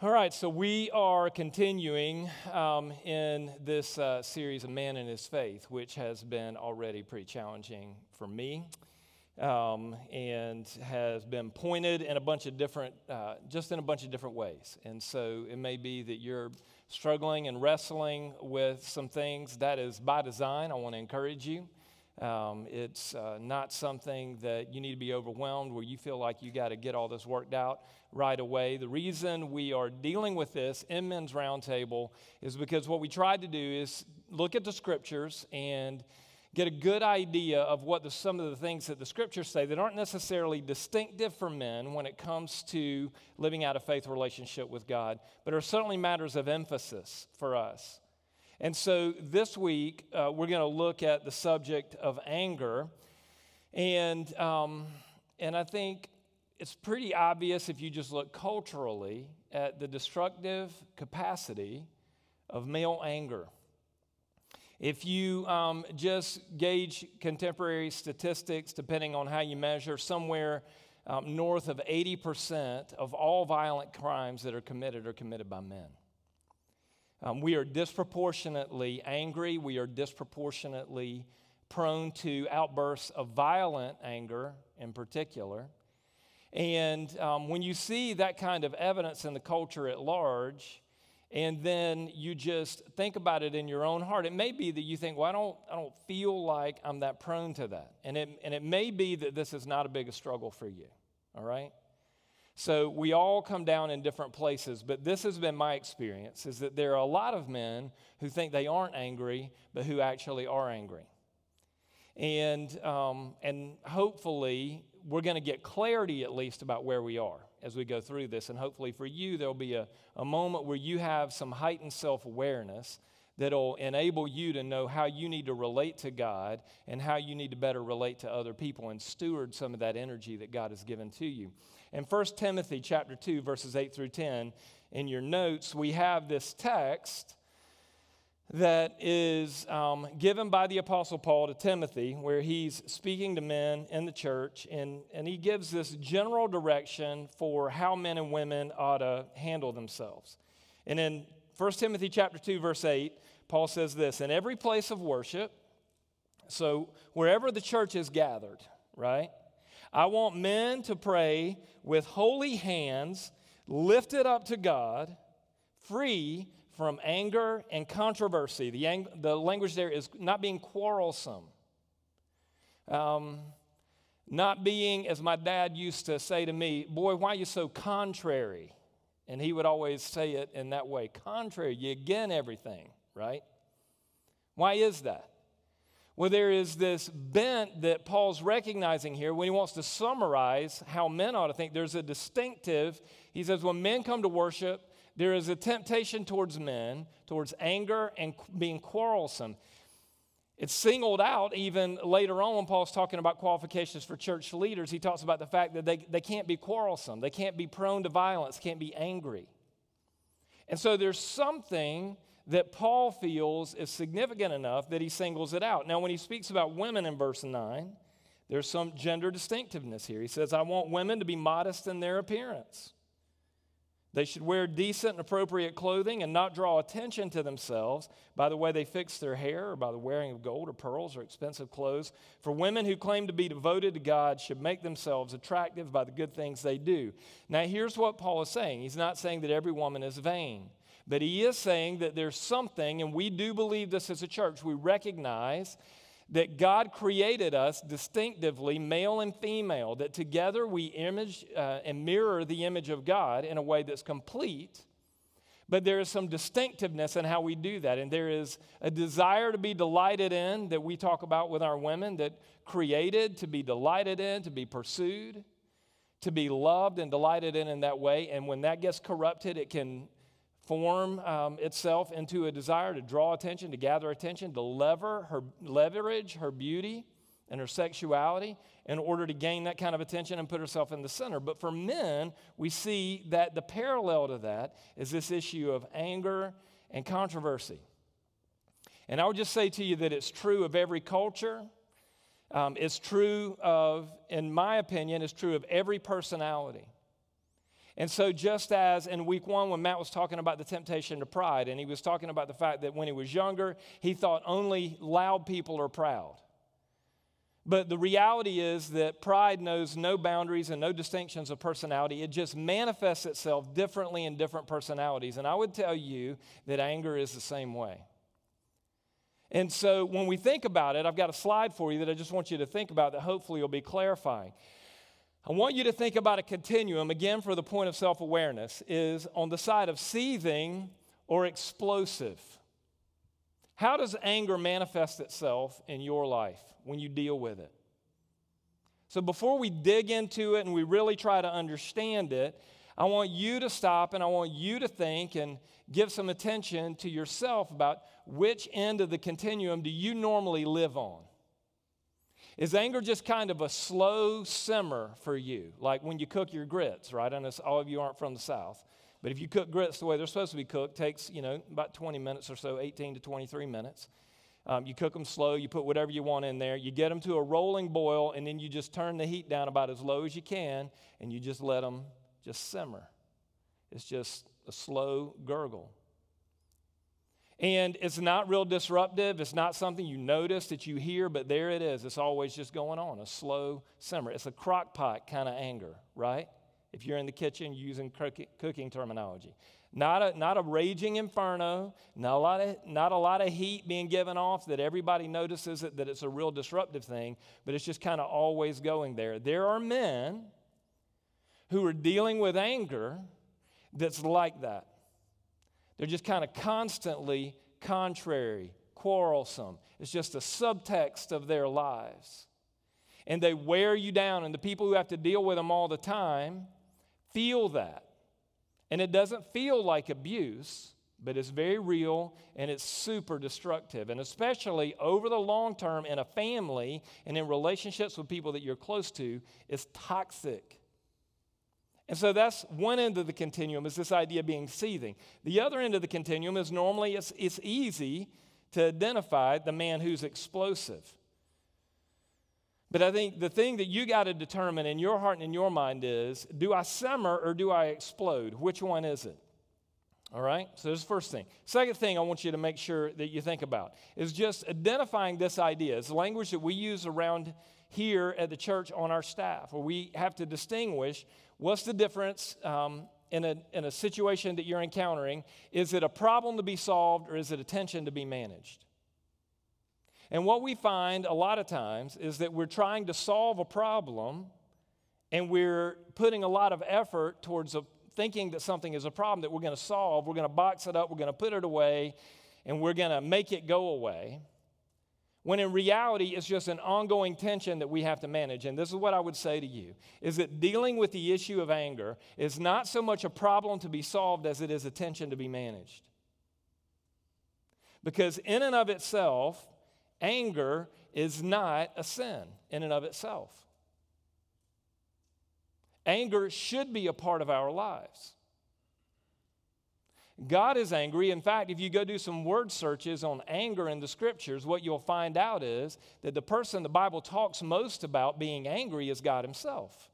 All right, so we are continuing um, in this uh, series of Man and His Faith, which has been already pretty challenging for me um, and has been pointed in a bunch of different, uh, just in a bunch of different ways. And so it may be that you're struggling and wrestling with some things. That is by design. I want to encourage you. Um, it's uh, not something that you need to be overwhelmed where you feel like you got to get all this worked out right away. The reason we are dealing with this in Men's Roundtable is because what we tried to do is look at the scriptures and get a good idea of what the, some of the things that the scriptures say that aren't necessarily distinctive for men when it comes to living out a faith relationship with God, but are certainly matters of emphasis for us. And so this week, uh, we're going to look at the subject of anger. And, um, and I think it's pretty obvious if you just look culturally at the destructive capacity of male anger. If you um, just gauge contemporary statistics, depending on how you measure, somewhere um, north of 80% of all violent crimes that are committed are committed by men. Um, we are disproportionately angry. We are disproportionately prone to outbursts of violent anger in particular. And um, when you see that kind of evidence in the culture at large, and then you just think about it in your own heart, it may be that you think, well, I don't, I don't feel like I'm that prone to that. And it, and it may be that this is not a big struggle for you, all right? So we all come down in different places, but this has been my experience is that there are a lot of men who think they aren't angry, but who actually are angry. And, um, and hopefully, we're going to get clarity at least about where we are as we go through this. And hopefully, for you, there'll be a, a moment where you have some heightened self awareness that'll enable you to know how you need to relate to God and how you need to better relate to other people and steward some of that energy that God has given to you. In 1 Timothy chapter 2 verses 8 through 10 in your notes we have this text that is um, given by the apostle paul to timothy where he's speaking to men in the church and, and he gives this general direction for how men and women ought to handle themselves. And in 1 timothy chapter 2 verse 8 paul says this in every place of worship so wherever the church is gathered right I want men to pray with holy hands lifted up to God, free from anger and controversy. The, ang- the language there is not being quarrelsome. Um, not being, as my dad used to say to me, boy, why are you so contrary? And he would always say it in that way contrary, you again everything, right? Why is that? Well, there is this bent that Paul's recognizing here when he wants to summarize how men ought to think. There's a distinctive. He says, when men come to worship, there is a temptation towards men, towards anger and being quarrelsome. It's singled out even later on when Paul's talking about qualifications for church leaders. He talks about the fact that they, they can't be quarrelsome, they can't be prone to violence, can't be angry. And so there's something that Paul feels is significant enough that he singles it out. Now, when he speaks about women in verse 9, there's some gender distinctiveness here. He says, I want women to be modest in their appearance. They should wear decent and appropriate clothing and not draw attention to themselves by the way they fix their hair or by the wearing of gold or pearls or expensive clothes. For women who claim to be devoted to God should make themselves attractive by the good things they do. Now, here's what Paul is saying he's not saying that every woman is vain. But he is saying that there's something, and we do believe this as a church. We recognize that God created us distinctively, male and female, that together we image uh, and mirror the image of God in a way that's complete. But there is some distinctiveness in how we do that. And there is a desire to be delighted in that we talk about with our women, that created to be delighted in, to be pursued, to be loved and delighted in in that way. And when that gets corrupted, it can form um, itself into a desire to draw attention, to gather attention, to lever her, leverage her beauty and her sexuality in order to gain that kind of attention and put herself in the center. But for men, we see that the parallel to that is this issue of anger and controversy. And I would just say to you that it's true of every culture. Um, it's true of, in my opinion, it's true of every personality. And so, just as in week one, when Matt was talking about the temptation to pride, and he was talking about the fact that when he was younger, he thought only loud people are proud. But the reality is that pride knows no boundaries and no distinctions of personality. It just manifests itself differently in different personalities. And I would tell you that anger is the same way. And so when we think about it, I've got a slide for you that I just want you to think about that hopefully will be clarifying. I want you to think about a continuum, again, for the point of self awareness, is on the side of seething or explosive. How does anger manifest itself in your life when you deal with it? So, before we dig into it and we really try to understand it, I want you to stop and I want you to think and give some attention to yourself about which end of the continuum do you normally live on? Is anger just kind of a slow simmer for you? Like when you cook your grits, right? I know all of you aren't from the South. But if you cook grits the way they're supposed to be cooked, takes, you know, about 20 minutes or so, 18 to 23 minutes. Um, you cook them slow, you put whatever you want in there, you get them to a rolling boil, and then you just turn the heat down about as low as you can, and you just let them just simmer. It's just a slow gurgle. And it's not real disruptive. It's not something you notice that you hear, but there it is. It's always just going on, a slow simmer. It's a crock pot kind of anger, right? If you're in the kitchen using cooking terminology. Not a, not a raging inferno, not a, lot of, not a lot of heat being given off that everybody notices it, that it's a real disruptive thing, but it's just kind of always going there. There are men who are dealing with anger that's like that. They're just kind of constantly contrary, quarrelsome. It's just a subtext of their lives. And they wear you down, and the people who have to deal with them all the time feel that. And it doesn't feel like abuse, but it's very real and it's super destructive. And especially over the long term in a family and in relationships with people that you're close to, it's toxic. And so that's one end of the continuum is this idea of being seething. The other end of the continuum is normally it's, it's easy to identify the man who's explosive. But I think the thing that you got to determine in your heart and in your mind is do I simmer or do I explode? Which one is it? All right? So there's the first thing. Second thing I want you to make sure that you think about is just identifying this idea. It's language that we use around here at the church on our staff, where we have to distinguish What's the difference um, in, a, in a situation that you're encountering? Is it a problem to be solved or is it a tension to be managed? And what we find a lot of times is that we're trying to solve a problem and we're putting a lot of effort towards a, thinking that something is a problem that we're going to solve. We're going to box it up, we're going to put it away, and we're going to make it go away when in reality it's just an ongoing tension that we have to manage. And this is what i would say to you is that dealing with the issue of anger is not so much a problem to be solved as it is a tension to be managed. Because in and of itself anger is not a sin in and of itself. Anger should be a part of our lives God is angry. In fact, if you go do some word searches on anger in the scriptures, what you'll find out is that the person the Bible talks most about being angry is God Himself.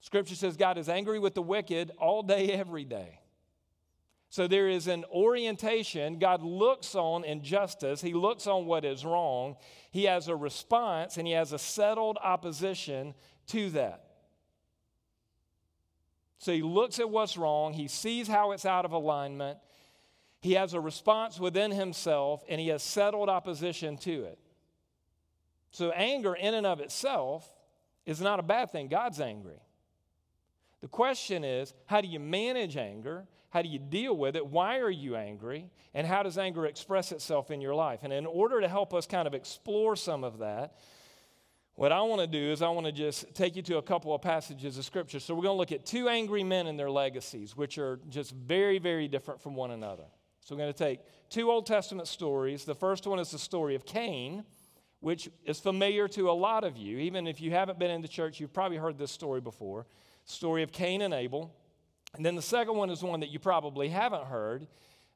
Scripture says God is angry with the wicked all day, every day. So there is an orientation. God looks on injustice, He looks on what is wrong. He has a response, and He has a settled opposition to that. So he looks at what's wrong, he sees how it's out of alignment, he has a response within himself, and he has settled opposition to it. So, anger in and of itself is not a bad thing. God's angry. The question is how do you manage anger? How do you deal with it? Why are you angry? And how does anger express itself in your life? And in order to help us kind of explore some of that, what I want to do is I want to just take you to a couple of passages of scripture. So we're going to look at two angry men and their legacies, which are just very, very different from one another. So we're going to take two Old Testament stories. The first one is the story of Cain, which is familiar to a lot of you. Even if you haven't been in the church, you've probably heard this story before. Story of Cain and Abel. And then the second one is one that you probably haven't heard,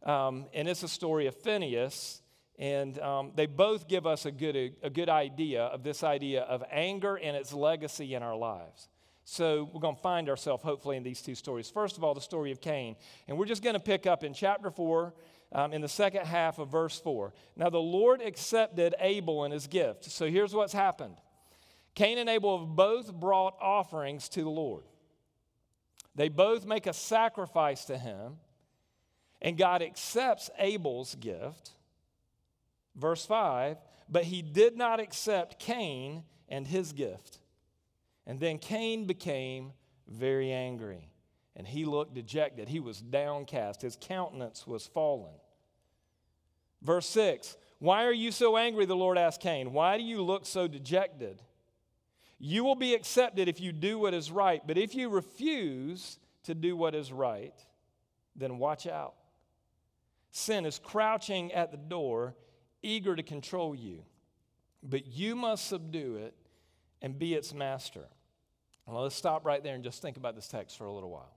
um, and it's a story of Phineas and um, they both give us a good, a, good idea of this idea of anger and its legacy in our lives. So we're going to find ourselves, hopefully, in these two stories. First of all, the story of Cain. And we're just going to pick up in chapter 4, um, in the second half of verse 4. Now, the Lord accepted Abel and his gift. So here's what's happened Cain and Abel have both brought offerings to the Lord. They both make a sacrifice to him, and God accepts Abel's gift. Verse 5 But he did not accept Cain and his gift. And then Cain became very angry, and he looked dejected. He was downcast, his countenance was fallen. Verse 6 Why are you so angry? The Lord asked Cain. Why do you look so dejected? You will be accepted if you do what is right, but if you refuse to do what is right, then watch out. Sin is crouching at the door, eager to control you, but you must subdue it and be its master. Well, let's stop right there and just think about this text for a little while.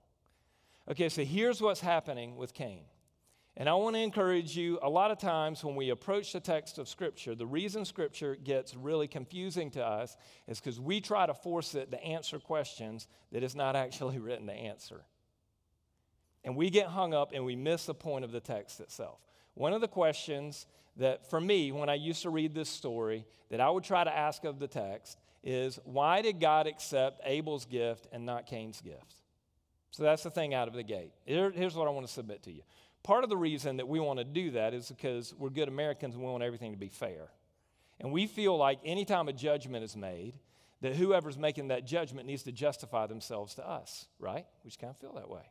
Okay, so here's what's happening with Cain. And I want to encourage you a lot of times when we approach the text of Scripture, the reason Scripture gets really confusing to us is because we try to force it to answer questions that it's not actually written to answer. And we get hung up and we miss the point of the text itself. One of the questions that, for me, when I used to read this story, that I would try to ask of the text is why did God accept Abel's gift and not Cain's gift? So that's the thing out of the gate. Here, here's what I want to submit to you. Part of the reason that we want to do that is because we're good Americans and we want everything to be fair. And we feel like anytime a judgment is made, that whoever's making that judgment needs to justify themselves to us, right? We just kind of feel that way.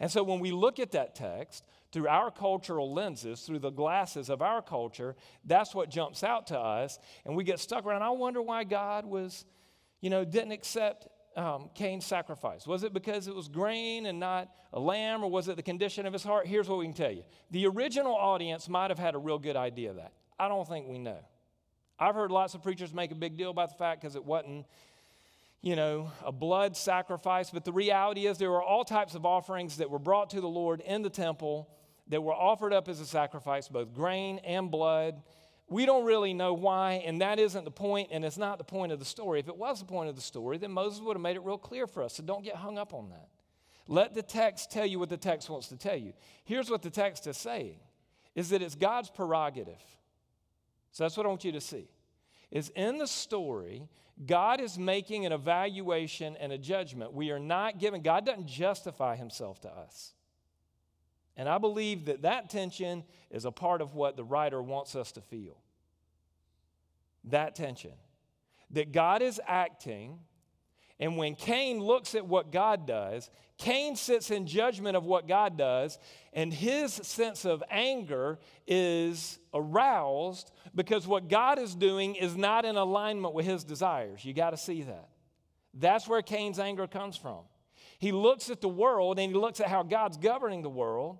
And so when we look at that text through our cultural lenses, through the glasses of our culture, that's what jumps out to us. And we get stuck around. I wonder why God was, you know, didn't accept um, Cain's sacrifice? Was it because it was grain and not a lamb, or was it the condition of his heart? Here's what we can tell you the original audience might have had a real good idea of that. I don't think we know. I've heard lots of preachers make a big deal about the fact because it wasn't you know, a blood sacrifice. But the reality is, there were all types of offerings that were brought to the Lord in the temple that were offered up as a sacrifice, both grain and blood. We don't really know why, and that isn't the point, and it's not the point of the story. If it was the point of the story, then Moses would have made it real clear for us. So don't get hung up on that. Let the text tell you what the text wants to tell you. Here's what the text is saying is that it's God's prerogative. So that's what I want you to see. Is in the story, God is making an evaluation and a judgment. We are not given, God doesn't justify himself to us. And I believe that that tension is a part of what the writer wants us to feel. That tension. That God is acting, and when Cain looks at what God does, Cain sits in judgment of what God does, and his sense of anger is aroused because what God is doing is not in alignment with his desires. You got to see that. That's where Cain's anger comes from. He looks at the world and he looks at how God's governing the world,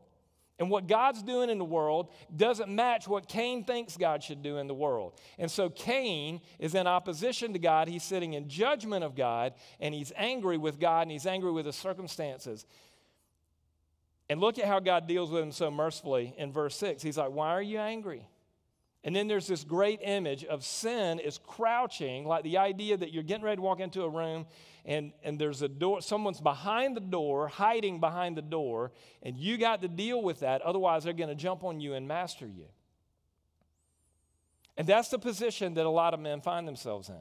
and what God's doing in the world doesn't match what Cain thinks God should do in the world. And so Cain is in opposition to God. He's sitting in judgment of God, and he's angry with God, and he's angry with the circumstances. And look at how God deals with him so mercifully in verse 6. He's like, Why are you angry? And then there's this great image of sin is crouching, like the idea that you're getting ready to walk into a room and, and there's a door, someone's behind the door, hiding behind the door, and you got to deal with that. Otherwise, they're going to jump on you and master you. And that's the position that a lot of men find themselves in.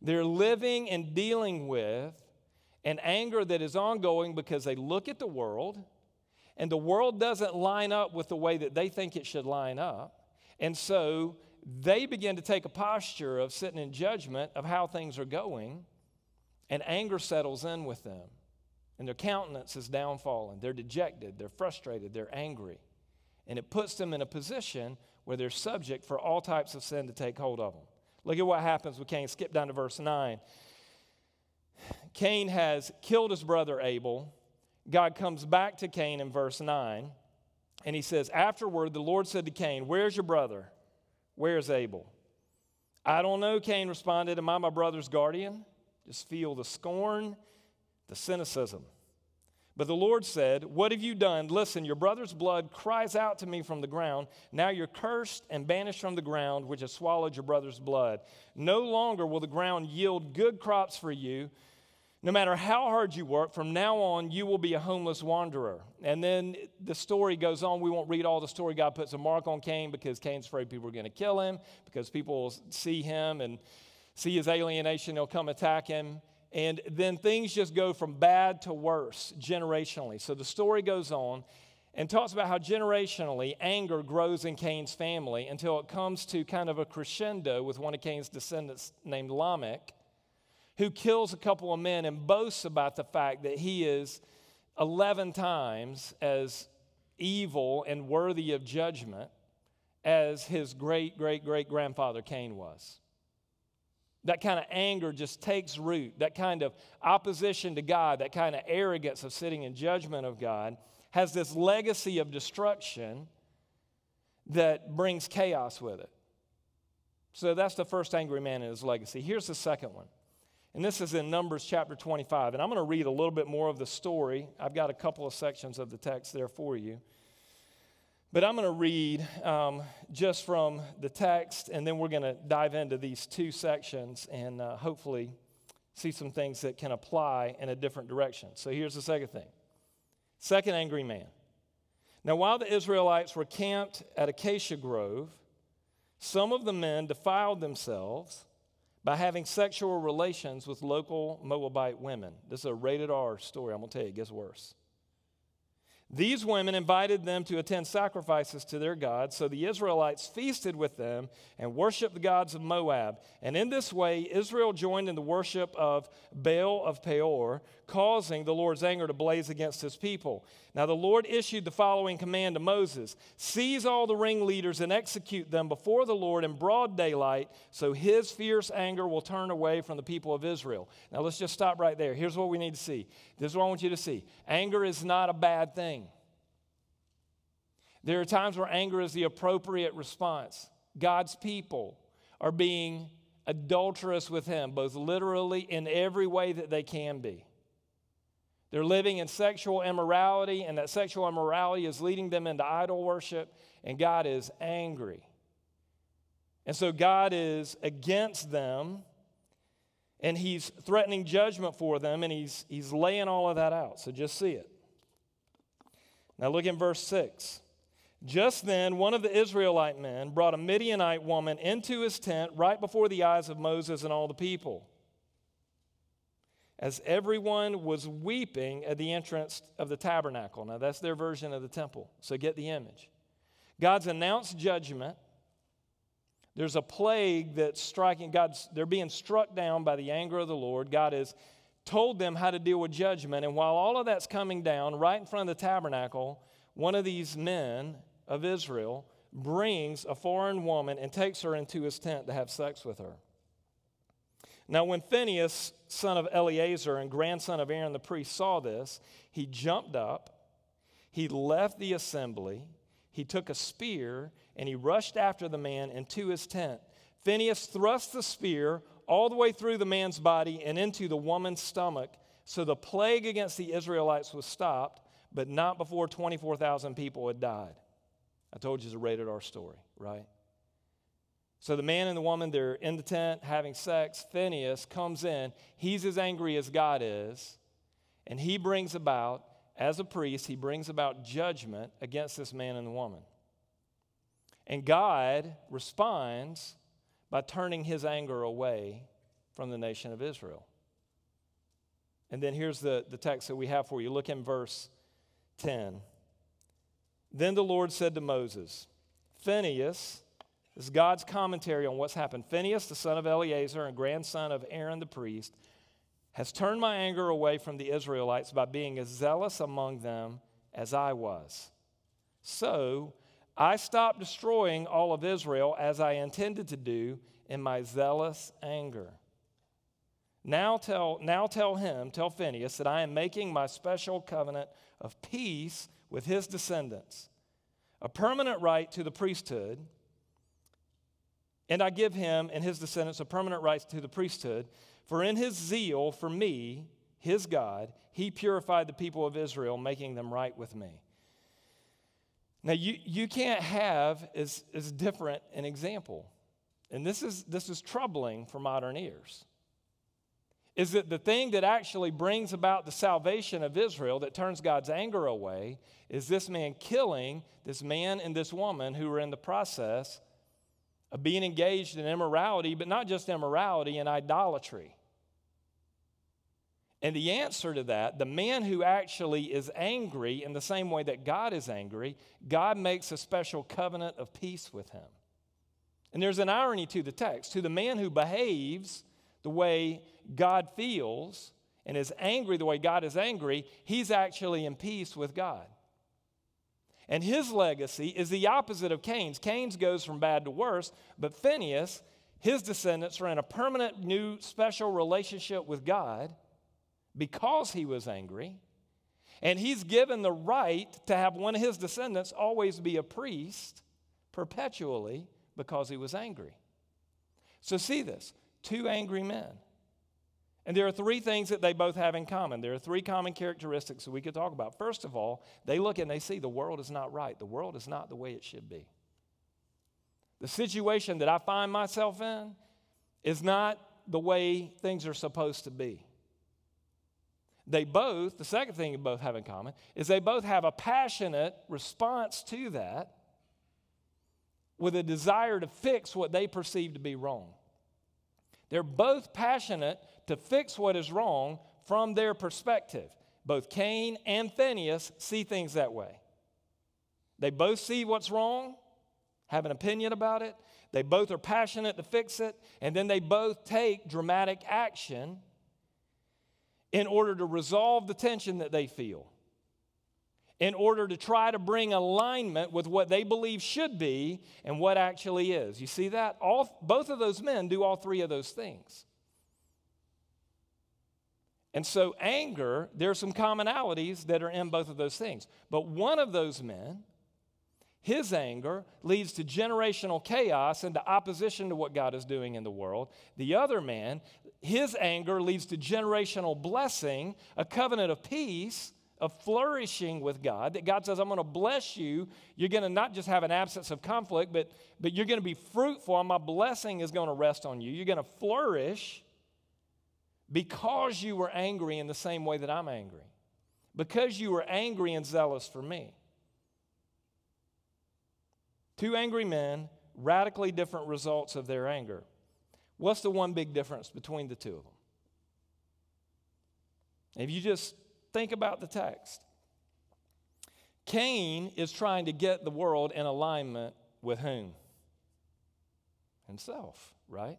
They're living and dealing with an anger that is ongoing because they look at the world and the world doesn't line up with the way that they think it should line up. And so they begin to take a posture of sitting in judgment of how things are going, and anger settles in with them. And their countenance is downfallen. They're dejected, they're frustrated, they're angry. And it puts them in a position where they're subject for all types of sin to take hold of them. Look at what happens with Cain. Skip down to verse 9. Cain has killed his brother Abel. God comes back to Cain in verse 9 and he says, Afterward, the Lord said to Cain, Where's your brother? Where's Abel? I don't know, Cain responded. Am I my brother's guardian? Just feel the scorn, the cynicism. But the Lord said, What have you done? Listen, your brother's blood cries out to me from the ground. Now you're cursed and banished from the ground, which has swallowed your brother's blood. No longer will the ground yield good crops for you No matter how hard you work, from now on, you will be a homeless wanderer. And then the story goes on. We won't read all the story. God puts a mark on Cain because Cain's afraid people are going to kill him, because people will see him and see his alienation. They'll come attack him. And then things just go from bad to worse generationally. So the story goes on and talks about how generationally anger grows in Cain's family until it comes to kind of a crescendo with one of Cain's descendants named Lamech who kills a couple of men and boasts about the fact that he is 11 times as evil and worthy of judgment as his great, great, great grandfather Cain was. That kind of anger just takes root. That kind of opposition to God, that kind of arrogance of sitting in judgment of God, has this legacy of destruction that brings chaos with it. So that's the first angry man in his legacy. Here's the second one and this is in Numbers chapter 25. And I'm going to read a little bit more of the story. I've got a couple of sections of the text there for you. But I'm going to read um, just from the text, and then we're going to dive into these two sections and uh, hopefully see some things that can apply in a different direction. So here's the second thing Second angry man. Now, while the Israelites were camped at Acacia Grove, some of the men defiled themselves by having sexual relations with local Moabite women. This is a rated R story. I'm going to tell you, it gets worse. These women invited them to attend sacrifices to their gods, so the Israelites feasted with them and worshiped the gods of Moab. And in this way, Israel joined in the worship of Baal of Peor, causing the Lord's anger to blaze against his people. Now, the Lord issued the following command to Moses Seize all the ringleaders and execute them before the Lord in broad daylight, so his fierce anger will turn away from the people of Israel. Now, let's just stop right there. Here's what we need to see. This is what I want you to see anger is not a bad thing. There are times where anger is the appropriate response. God's people are being adulterous with Him, both literally in every way that they can be. They're living in sexual immorality, and that sexual immorality is leading them into idol worship, and God is angry. And so God is against them, and He's threatening judgment for them, and He's, he's laying all of that out. So just see it. Now look in verse 6. Just then, one of the Israelite men brought a Midianite woman into his tent right before the eyes of Moses and all the people as everyone was weeping at the entrance of the tabernacle. Now, that's their version of the temple. So get the image. God's announced judgment. There's a plague that's striking. God's, they're being struck down by the anger of the Lord. God has told them how to deal with judgment. And while all of that's coming down, right in front of the tabernacle, one of these men of Israel brings a foreign woman and takes her into his tent to have sex with her. Now, when Phinehas, son of Eleazar and grandson of Aaron the priest, saw this, he jumped up, he left the assembly, he took a spear, and he rushed after the man into his tent. Phinehas thrust the spear all the way through the man's body and into the woman's stomach. So the plague against the Israelites was stopped, but not before 24,000 people had died. I told you it's a rated R story, right? So the man and the woman, they're in the tent having sex. Phineas comes in. He's as angry as God is. And he brings about, as a priest, he brings about judgment against this man and the woman. And God responds by turning his anger away from the nation of Israel. And then here's the, the text that we have for you. Look in verse 10. Then the Lord said to Moses, Phinehas, this is God's commentary on what's happened. Phinehas, the son of Eleazar and grandson of Aaron the priest, has turned my anger away from the Israelites by being as zealous among them as I was. So I stopped destroying all of Israel as I intended to do in my zealous anger. Now tell, now tell him, tell Phinehas, that I am making my special covenant of peace with his descendants, a permanent right to the priesthood and I give him and his descendants a permanent right to the priesthood. For in his zeal for me, his God, he purified the people of Israel, making them right with me. Now, you, you can't have as, as different an example. And this is, this is troubling for modern ears. is that the thing that actually brings about the salvation of Israel, that turns God's anger away, is this man killing this man and this woman who were in the process of being engaged in immorality, but not just immorality and idolatry. And the answer to that, the man who actually is angry in the same way that God is angry, God makes a special covenant of peace with him. And there's an irony to the text. To the man who behaves the way God feels and is angry the way God is angry, he's actually in peace with God. And his legacy is the opposite of Cain's. Cain's goes from bad to worse, but Phineas, his descendants are in a permanent new special relationship with God because he was angry. And he's given the right to have one of his descendants always be a priest perpetually because he was angry. So, see this two angry men. And there are three things that they both have in common. There are three common characteristics that we could talk about. First of all, they look and they see the world is not right, the world is not the way it should be. The situation that I find myself in is not the way things are supposed to be. They both, the second thing they both have in common, is they both have a passionate response to that with a desire to fix what they perceive to be wrong. They're both passionate to fix what is wrong from their perspective. Both Cain and Phineas see things that way. They both see what's wrong, have an opinion about it. They both are passionate to fix it, and then they both take dramatic action in order to resolve the tension that they feel, in order to try to bring alignment with what they believe should be and what actually is. You see that? All, both of those men do all three of those things. And so, anger, there are some commonalities that are in both of those things. But one of those men, his anger leads to generational chaos and to opposition to what God is doing in the world. The other man his anger leads to generational blessing, a covenant of peace, of flourishing with God. That God says, I'm going to bless you. You're going to not just have an absence of conflict, but, but you're going to be fruitful, and my blessing is going to rest on you. You're going to flourish because you were angry in the same way that I'm angry, because you were angry and zealous for me. Two angry men, radically different results of their anger. What's the one big difference between the two of them? If you just think about the text, Cain is trying to get the world in alignment with whom? Himself, right?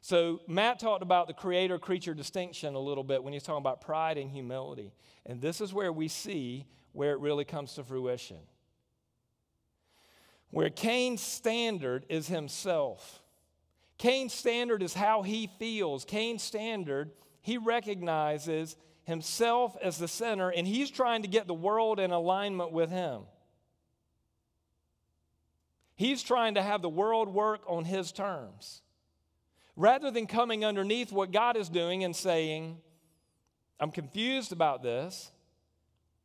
So, Matt talked about the creator creature distinction a little bit when he's talking about pride and humility. And this is where we see where it really comes to fruition. Where Cain's standard is himself. Cain's standard is how he feels. Cain's standard, he recognizes himself as the center, and he's trying to get the world in alignment with him. He's trying to have the world work on his terms. Rather than coming underneath what God is doing and saying, I'm confused about this.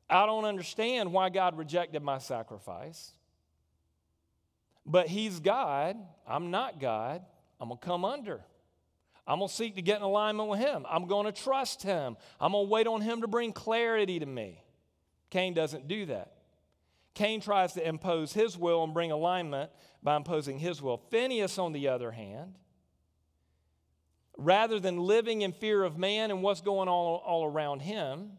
I don't understand why God rejected my sacrifice. But He's God. I'm not God. I'm going to come under. I'm going to seek to get in alignment with Him. I'm going to trust Him. I'm going to wait on Him to bring clarity to me. Cain doesn't do that. Cain tries to impose his will and bring alignment by imposing his will. Phineas, on the other hand, rather than living in fear of man and what's going on all around him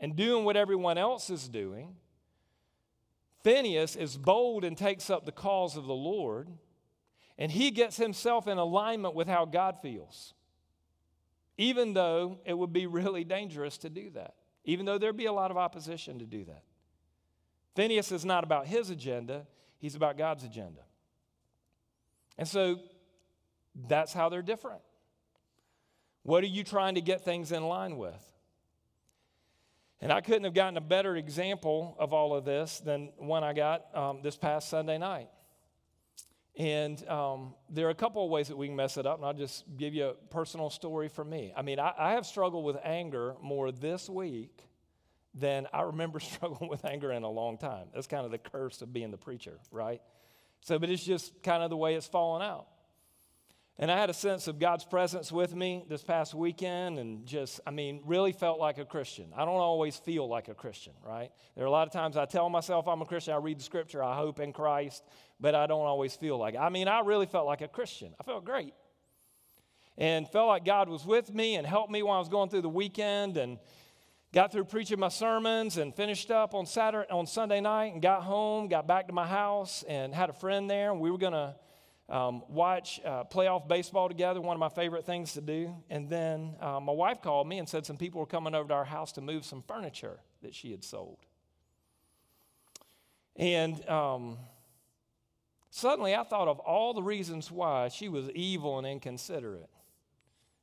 and doing what everyone else is doing, Phineas is bold and takes up the cause of the Lord and he gets himself in alignment with how God feels, even though it would be really dangerous to do that, even though there'd be a lot of opposition to do that. Phineas is not about his agenda, he's about God's agenda. And so that's how they're different. What are you trying to get things in line with? And I couldn't have gotten a better example of all of this than one I got um, this past Sunday night. And um, there are a couple of ways that we can mess it up, and I'll just give you a personal story from me. I mean, I, I have struggled with anger more this week than I remember struggling with anger in a long time. That's kind of the curse of being the preacher, right? So, but it's just kind of the way it's fallen out. And I had a sense of God's presence with me this past weekend and just, I mean, really felt like a Christian. I don't always feel like a Christian, right? There are a lot of times I tell myself I'm a Christian, I read the scripture, I hope in Christ, but I don't always feel like it. I mean, I really felt like a Christian. I felt great. And felt like God was with me and helped me while I was going through the weekend and got through preaching my sermons and finished up on Saturday on Sunday night and got home, got back to my house and had a friend there and we were going to um, watch uh, playoff baseball together, one of my favorite things to do. And then uh, my wife called me and said some people were coming over to our house to move some furniture that she had sold. And um, suddenly I thought of all the reasons why she was evil and inconsiderate.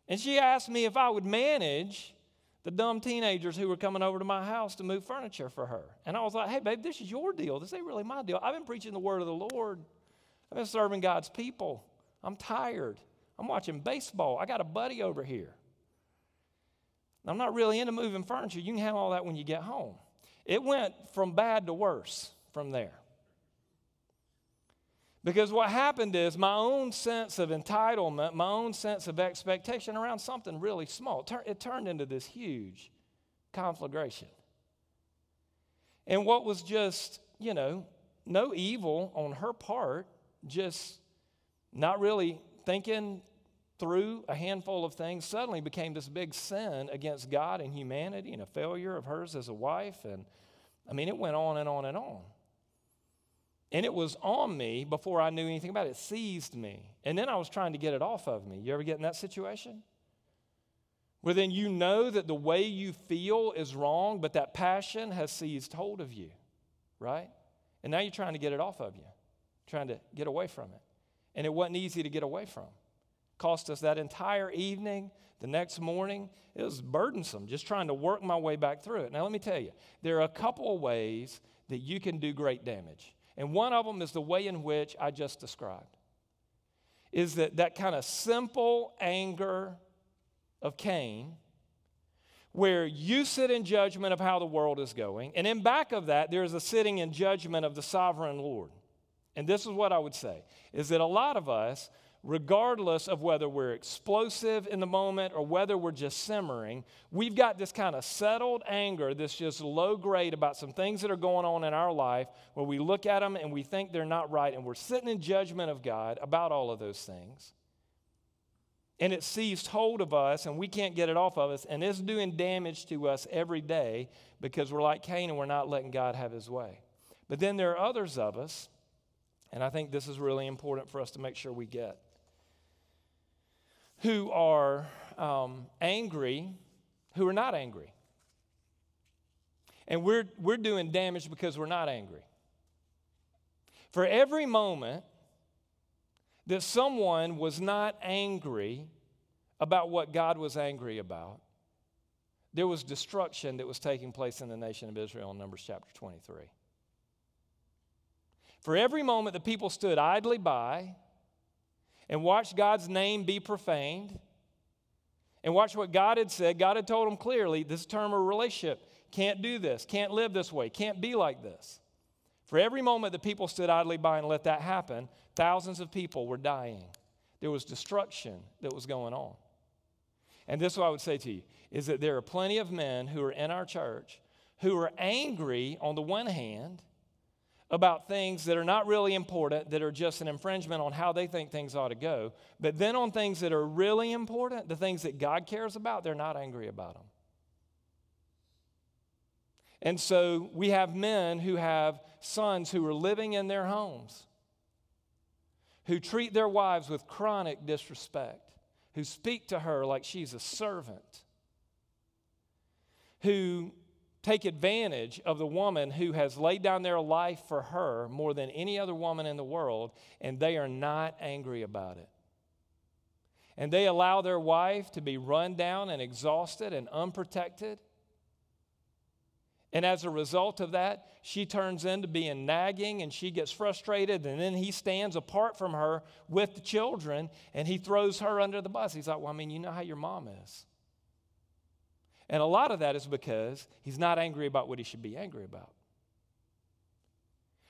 And she asked me if I would manage the dumb teenagers who were coming over to my house to move furniture for her. And I was like, hey, babe, this is your deal. This ain't really my deal. I've been preaching the word of the Lord I've been serving God's people. I'm tired. I'm watching baseball. I got a buddy over here. I'm not really into moving furniture. You can have all that when you get home. It went from bad to worse from there. Because what happened is my own sense of entitlement, my own sense of expectation around something really small, it turned into this huge conflagration. And what was just, you know, no evil on her part, just not really thinking through a handful of things suddenly became this big sin against God and humanity and a failure of hers as a wife. And I mean, it went on and on and on. And it was on me before I knew anything about it. It seized me. And then I was trying to get it off of me. You ever get in that situation? Where then you know that the way you feel is wrong, but that passion has seized hold of you, right? And now you're trying to get it off of you trying to get away from it. And it wasn't easy to get away from. Cost us that entire evening, the next morning. It was burdensome just trying to work my way back through it. Now, let me tell you, there are a couple of ways that you can do great damage. And one of them is the way in which I just described. Is that that kind of simple anger of Cain where you sit in judgment of how the world is going, and in back of that, there's a sitting in judgment of the sovereign Lord. And this is what I would say is that a lot of us, regardless of whether we're explosive in the moment or whether we're just simmering, we've got this kind of settled anger that's just low grade about some things that are going on in our life where we look at them and we think they're not right and we're sitting in judgment of God about all of those things. And it seized hold of us and we can't get it off of us and it's doing damage to us every day because we're like Cain and we're not letting God have his way. But then there are others of us and I think this is really important for us to make sure we get, who are um, angry, who are not angry. And we're, we're doing damage because we're not angry. For every moment that someone was not angry about what God was angry about, there was destruction that was taking place in the nation of Israel in Numbers chapter 23. For every moment the people stood idly by and watched God's name be profaned and watched what God had said, God had told them clearly this term of relationship can't do this, can't live this way, can't be like this. For every moment the people stood idly by and let that happen, thousands of people were dying. There was destruction that was going on. And this is what I would say to you is that there are plenty of men who are in our church who are angry on the one hand about things that are not really important, that are just an infringement on how they think things ought to go. But then on things that are really important, the things that God cares about, they're not angry about them. And so we have men who have sons who are living in their homes, who treat their wives with chronic disrespect, who speak to her like she's a servant, who take advantage of the woman who has laid down their life for her more than any other woman in the world, and they are not angry about it. And they allow their wife to be run down and exhausted and unprotected. And as a result of that, she turns into being nagging and she gets frustrated. And then he stands apart from her with the children and he throws her under the bus. He's like, Well, I mean, you know how your mom is. And a lot of that is because he's not angry about what he should be angry about.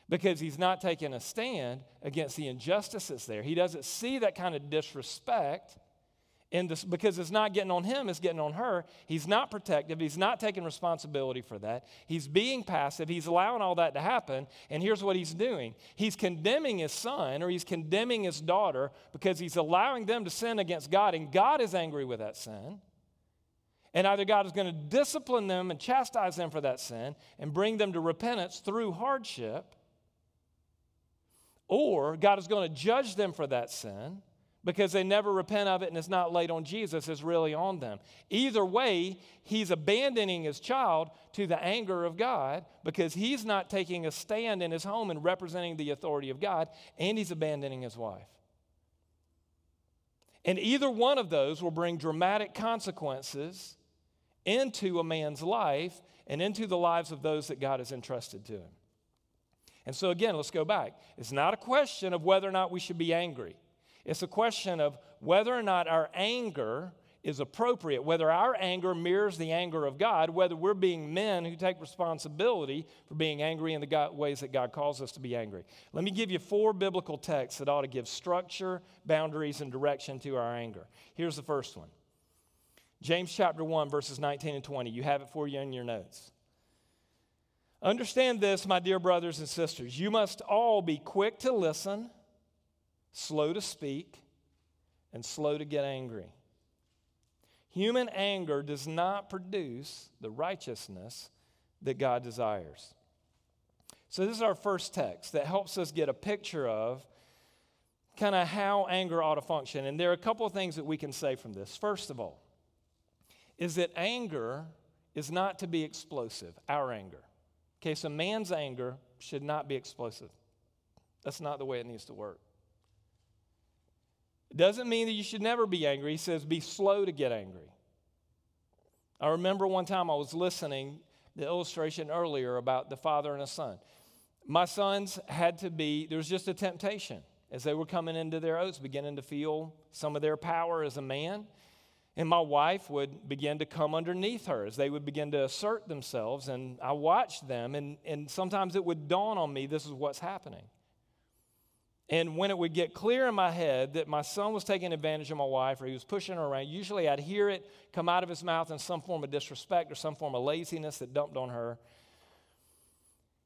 because he's not taking a stand against the injustices there. He doesn't see that kind of disrespect in this, because it's not getting on him, it's getting on her. He's not protective. He's not taking responsibility for that. He's being passive. He's allowing all that to happen. And here's what he's doing he's condemning his son or he's condemning his daughter because he's allowing them to sin against God, and God is angry with that sin. And either God is going to discipline them and chastise them for that sin and bring them to repentance through hardship, or God is going to judge them for that sin because they never repent of it and it's not laid on Jesus, it's really on them. Either way, he's abandoning his child to the anger of God because he's not taking a stand in his home and representing the authority of God, and he's abandoning his wife. And either one of those will bring dramatic consequences into a man's life and into the lives of those that God has entrusted to him. And so, again, let's go back. It's not a question of whether or not we should be angry. It's a question of whether or not our anger is appropriate, whether our anger mirrors the anger of God, whether we're being men who take responsibility for being angry in the God, ways that God calls us to be angry. Let me give you four biblical texts that ought to give structure, boundaries, and direction to our anger. Here's the first one James chapter 1, verses 19 and 20. You have it for you in your notes. Understand this, my dear brothers and sisters. You must all be quick to listen slow to speak, and slow to get angry. Human anger does not produce the righteousness that God desires. So, this is our first text that helps us get a picture of kind of how anger ought to function. And there are a couple of things that we can say from this. First of all, is that anger is not to be explosive, our anger. Okay, so man's anger should not be explosive. That's not the way it needs to work. It doesn't mean that you should never be angry. He says, be slow to get angry. I remember one time I was listening the illustration earlier about the father and a son. My sons had to be, there was just a temptation as they were coming into their oats, beginning to feel some of their power as a man. And my wife would begin to come underneath her as they would begin to assert themselves. And I watched them, and, and sometimes it would dawn on me this is what's happening. And when it would get clear in my head that my son was taking advantage of my wife or he was pushing her around, usually I'd hear it come out of his mouth in some form of disrespect or some form of laziness that dumped on her.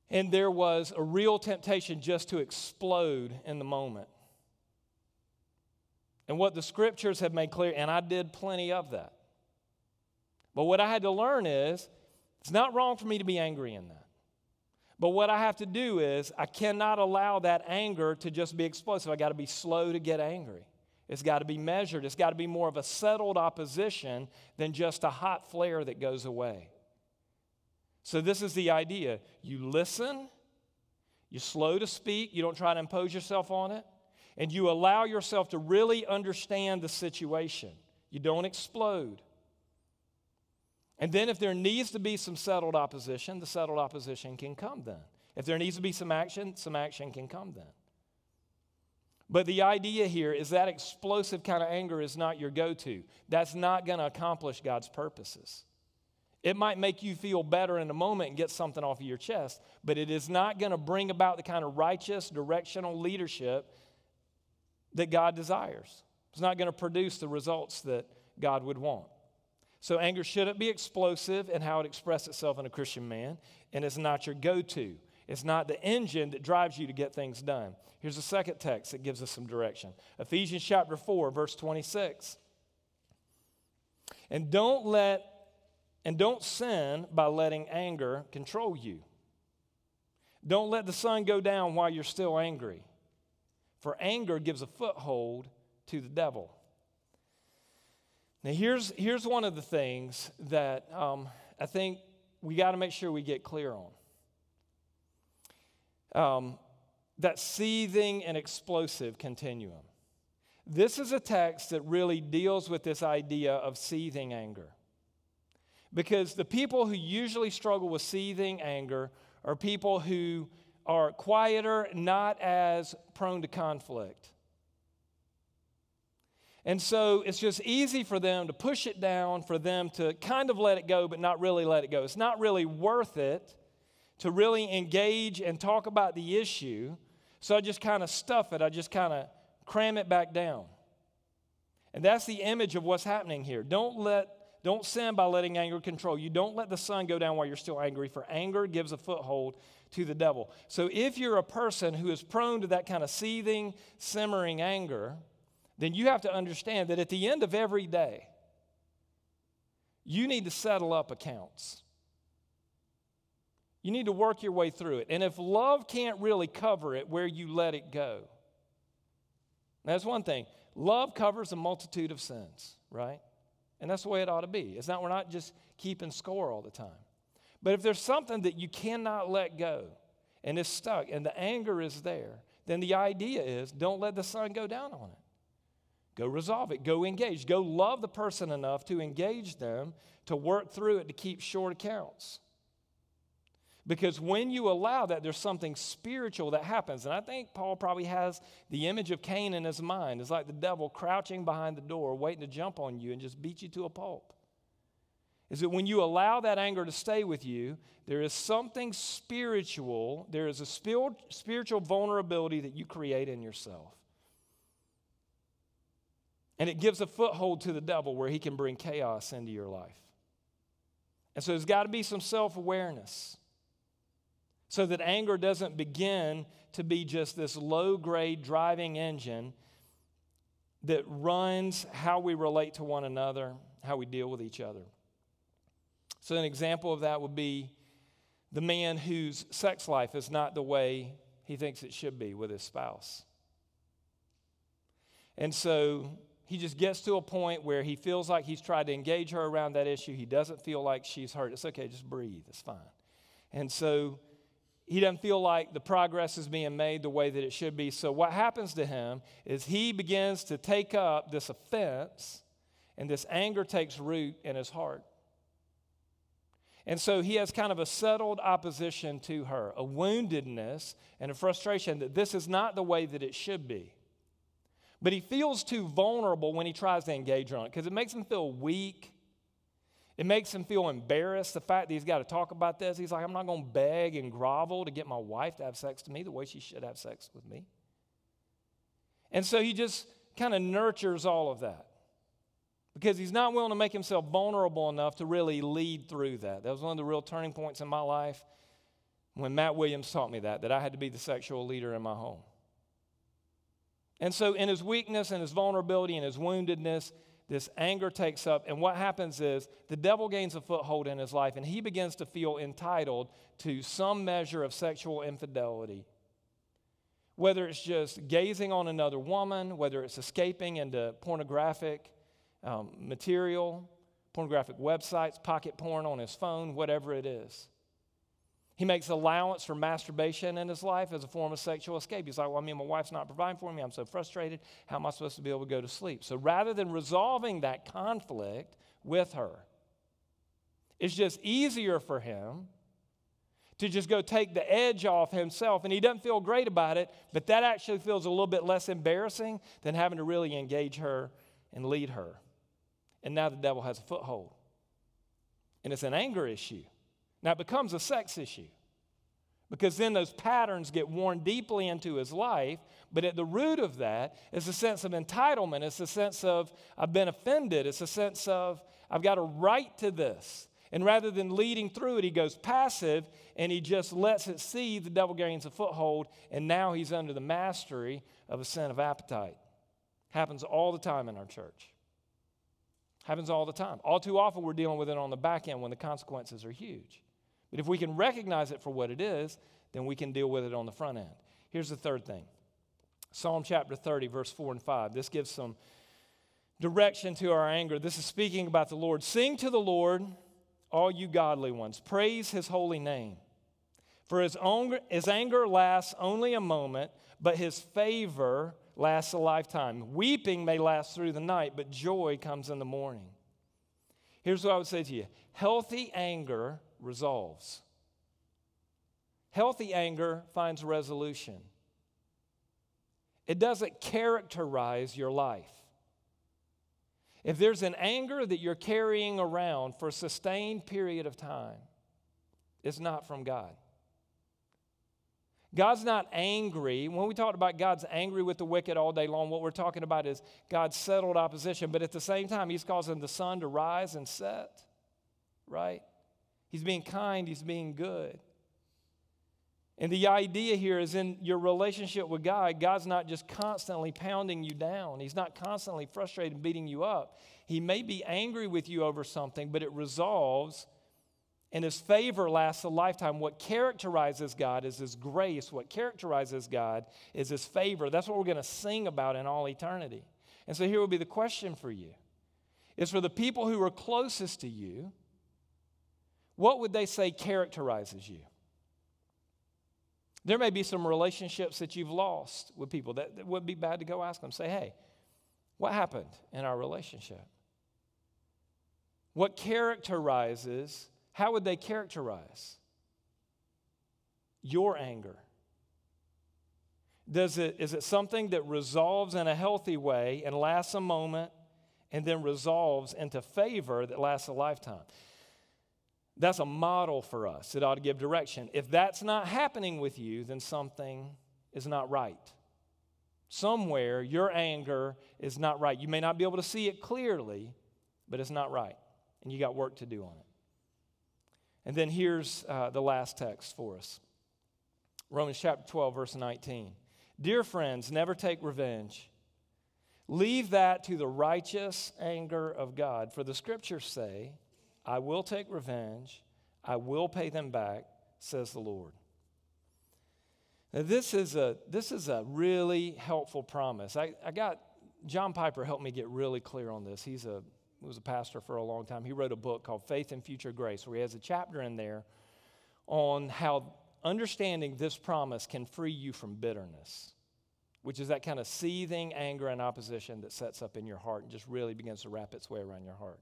And there was a real temptation just to explode in the moment. And what the scriptures have made clear, and I did plenty of that. But what I had to learn is it's not wrong for me to be angry in that. But what I have to do is, I cannot allow that anger to just be explosive. I got to be slow to get angry. It's got to be measured. It's got to be more of a settled opposition than just a hot flare that goes away. So, this is the idea you listen, you're slow to speak, you don't try to impose yourself on it, and you allow yourself to really understand the situation. You don't explode. And then, if there needs to be some settled opposition, the settled opposition can come then. If there needs to be some action, some action can come then. But the idea here is that explosive kind of anger is not your go to. That's not going to accomplish God's purposes. It might make you feel better in a moment and get something off of your chest, but it is not going to bring about the kind of righteous, directional leadership that God desires. It's not going to produce the results that God would want. So, anger shouldn't be explosive in how it expresses itself in a Christian man, and it's not your go to. It's not the engine that drives you to get things done. Here's a second text that gives us some direction Ephesians chapter 4, verse 26. And don't let and don't sin by letting anger control you. Don't let the sun go down while you're still angry, for anger gives a foothold to the devil. Now, here's, here's one of the things that um, I think we got to make sure we get clear on. Um, that seething and explosive continuum. This is a text that really deals with this idea of seething anger. Because the people who usually struggle with seething anger are people who are quieter, not as prone to conflict. And so it's just easy for them to push it down, for them to kind of let it go, but not really let it go. It's not really worth it to really engage and talk about the issue. So I just kind of stuff it, I just kind of cram it back down. And that's the image of what's happening here. Don't let don't sin by letting anger control you. Don't let the sun go down while you're still angry, for anger gives a foothold to the devil. So if you're a person who is prone to that kind of seething, simmering anger, then you have to understand that at the end of every day, you need to settle up accounts. You need to work your way through it. And if love can't really cover it, where you let it go. That's one thing. Love covers a multitude of sins, right? And that's the way it ought to be. It's not, we're not just keeping score all the time. But if there's something that you cannot let go and is stuck and the anger is there, then the idea is don't let the sun go down on it. Go resolve it. Go engage. Go love the person enough to engage them, to work through it, to keep short accounts. Because when you allow that, there's something spiritual that happens. And I think Paul probably has the image of Cain in his mind. It's like the devil crouching behind the door, waiting to jump on you and just beat you to a pulp. Is that when you allow that anger to stay with you, there is something spiritual, there is a spiritual vulnerability that you create in yourself. And it gives a foothold to the devil where he can bring chaos into your life. And so there's got to be some self awareness so that anger doesn't begin to be just this low grade driving engine that runs how we relate to one another, how we deal with each other. So, an example of that would be the man whose sex life is not the way he thinks it should be with his spouse. And so he just gets to a point where he feels like he's tried to engage her around that issue. He doesn't feel like she's hurt. It's okay, just breathe, it's fine. And so he doesn't feel like the progress is being made the way that it should be. So, what happens to him is he begins to take up this offense, and this anger takes root in his heart. And so he has kind of a settled opposition to her, a woundedness and a frustration that this is not the way that it should be. But he feels too vulnerable when he tries to engage on it because it makes him feel weak it makes him feel embarrassed, the fact that he's got to talk about this. He's like, I'm not going to beg and grovel to get my wife to have sex to me the way she should have sex with me. And so he just kind of nurtures all of that because he's not willing to make himself vulnerable enough to really lead through that. That was one of the real turning points in my life when Matt Williams taught me that, that I had to be the sexual leader in my home. And so, in his weakness and his vulnerability and his woundedness, this anger takes up, and what happens is the devil gains a foothold in his life, and he begins to feel entitled to some measure of sexual infidelity. Whether it's just gazing on another woman, whether it's escaping into pornographic um, material, pornographic websites, pocket porn on his phone, whatever it is. He makes allowance for masturbation in his life as a form of sexual escape. He's like, well, I mean, my wife's not providing for me. I'm so frustrated. How am I supposed to be able to go to sleep? So rather than resolving that conflict with her, it's just easier for him to just go take the edge off himself. And he doesn't feel great about it, but that actually feels a little bit less embarrassing than having to really engage her and lead her. And now the devil has a foothold. And it's an anger issue. Now it becomes a sex issue because then those patterns get worn deeply into his life. But at the root of that is a sense of entitlement. It's a sense of, I've been offended. It's a sense of, I've got a right to this. And rather than leading through it, he goes passive and he just lets it see the devil gains a foothold. And now he's under the mastery of a sin of appetite. Happens all the time in our church. Happens all the time. All too often, we're dealing with it on the back end when the consequences are huge. But if we can recognize it for what it is, then we can deal with it on the front end. Here's the third thing Psalm chapter 30, verse 4 and 5. This gives some direction to our anger. This is speaking about the Lord. Sing to the Lord, all you godly ones, praise his holy name. For his, own, his anger lasts only a moment, but his favor lasts a lifetime. Weeping may last through the night, but joy comes in the morning. Here's what I would say to you healthy anger resolves. Healthy anger finds resolution. It doesn't characterize your life. If there's an anger that you're carrying around for a sustained period of time, it's not from God. God's not angry. When we talked about God's angry with the wicked all day long, what we're talking about is God's settled opposition. But at the same time, He's causing the sun to rise and set, right? He's being kind, He's being good. And the idea here is in your relationship with God, God's not just constantly pounding you down. He's not constantly frustrated and beating you up. He may be angry with you over something, but it resolves and his favor lasts a lifetime. What characterizes God is his grace. What characterizes God is his favor. That's what we're going to sing about in all eternity. And so here will be the question for you. Is for the people who are closest to you, what would they say characterizes you? There may be some relationships that you've lost with people that, that would be bad to go ask them. Say, hey, what happened in our relationship? What characterizes, how would they characterize your anger? Does it, is it something that resolves in a healthy way and lasts a moment and then resolves into favor that lasts a lifetime? That's a model for us. It ought to give direction. If that's not happening with you, then something is not right. Somewhere, your anger is not right. You may not be able to see it clearly, but it's not right. And you got work to do on it. And then here's uh, the last text for us Romans chapter 12, verse 19. Dear friends, never take revenge. Leave that to the righteous anger of God. For the scriptures say, I will take revenge, I will pay them back, says the Lord. Now, this is a, this is a really helpful promise. I, I got John Piper helped me get really clear on this. He's a was a pastor for a long time. He wrote a book called Faith and Future Grace, where he has a chapter in there on how understanding this promise can free you from bitterness, which is that kind of seething anger and opposition that sets up in your heart and just really begins to wrap its way around your heart.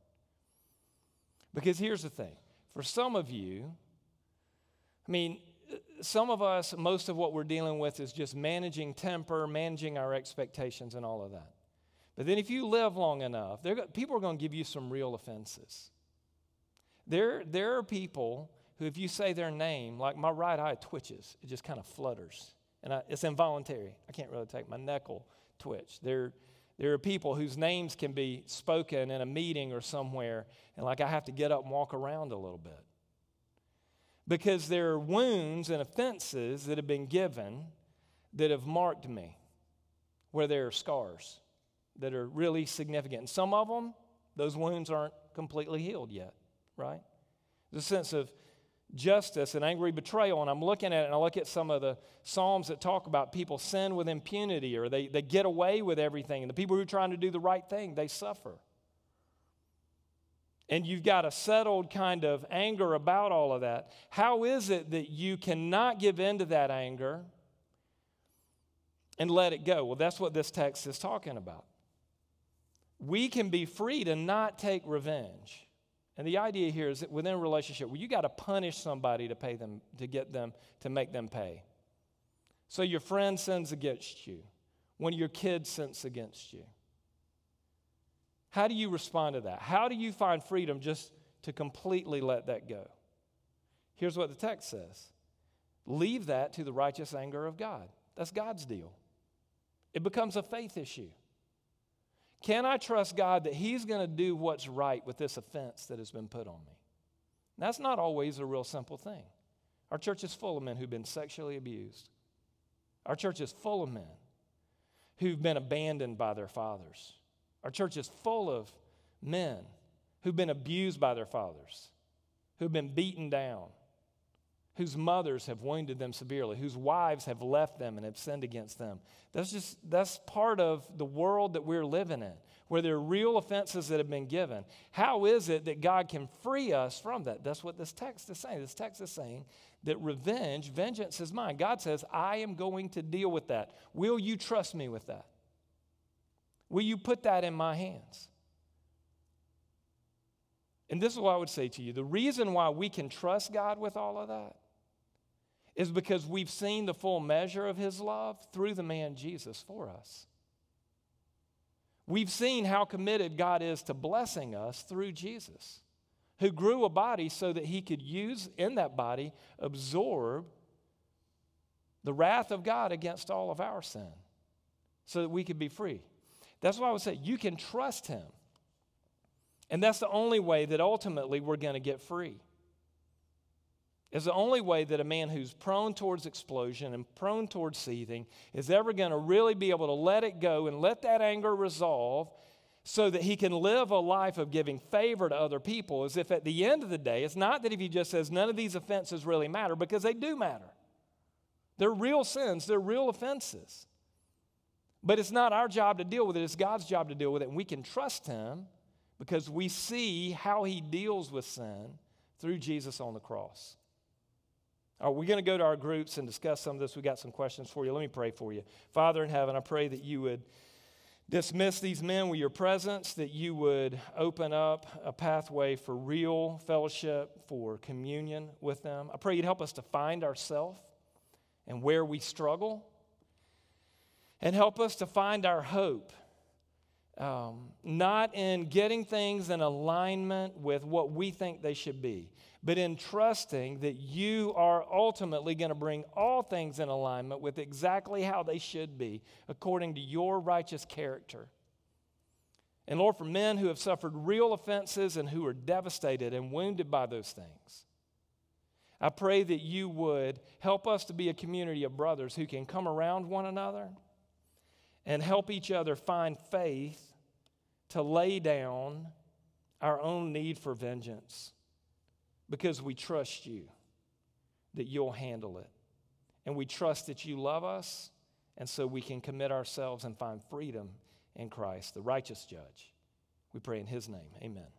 Because here's the thing for some of you, I mean, some of us, most of what we're dealing with is just managing temper, managing our expectations, and all of that. But then if you live long enough, people are going to give you some real offenses. There, there are people who, if you say their name, like my right eye twitches, it just kind of flutters. And I, it's involuntary. I can't really take my knuckle twitch. There, there are people whose names can be spoken in a meeting or somewhere, and like I have to get up and walk around a little bit. Because there are wounds and offenses that have been given that have marked me, where there are scars that are really significant. And some of them, those wounds aren't completely healed yet, right? A sense of justice and angry betrayal. And I'm looking at it and I look at some of the Psalms that talk about people sin with impunity or they, they get away with everything. And the people who are trying to do the right thing, they suffer. And you've got a settled kind of anger about all of that. How is it that you cannot give in to that anger and let it go? Well, that's what this text is talking about. We can be free to not take revenge and the idea here is that within a relationship where you got to punish somebody to pay them, to get them, to make them pay. So your friend sins against you, of your kids sins against you. How do you respond to that? How do you find freedom just to completely let that go? Here's what the text says Leave that to the righteous anger of God. That's God's deal. It becomes a faith issue. Can I trust God that He's going to do what's right with this offense that has been put on me? That's not always a real simple thing. Our church is full of men who've been sexually abused. Our church is full of men who've been abandoned by their fathers. Our church is full of men who've been abused by their fathers, who've been beaten down, whose mothers have wounded them severely, whose wives have left them and have sinned against them. That's just that's part of the world that we're living in, where there are real offenses that have been given. How is it that God can free us from that? That's what this text is saying. This text is saying that revenge, vengeance is mine. God says, I am going to deal with that. Will you trust me with that? Will you put that in my hands? And this is what I would say to you the reason why we can trust God with all of that is because we've seen the full measure of his love through the man Jesus for us. We've seen how committed God is to blessing us through Jesus, who grew a body so that he could use in that body, absorb the wrath of God against all of our sin so that we could be free. That's why I would say you can trust Him. And that's the only way that ultimately we're going to get free. Is the only way that a man who's prone towards explosion and prone towards seething is ever going to really be able to let it go and let that anger resolve so that he can live a life of giving favor to other people as if at the end of the day, it's not that if he just says none of these offenses really matter, because they do matter. They're real sins, they're real offenses. But it's not our job to deal with it, it's God's job to deal with it. And we can trust him because we see how he deals with sin through Jesus on the cross. Are we going to go to our groups and discuss some of this? We got some questions for you. Let me pray for you. Father in heaven, I pray that you would dismiss these men with your presence, that you would open up a pathway for real fellowship, for communion with them. I pray you'd help us to find ourselves and where we struggle, and help us to find our hope. Um, not in getting things in alignment with what we think they should be, but in trusting that you are ultimately going to bring all things in alignment with exactly how they should be, according to your righteous character. And Lord, for men who have suffered real offenses and who are devastated and wounded by those things, I pray that you would help us to be a community of brothers who can come around one another and help each other find faith to lay down our own need for vengeance because we trust you that you'll handle it. And we trust that you love us, and so we can commit ourselves and find freedom in Christ, the righteous judge. We pray in his name. Amen.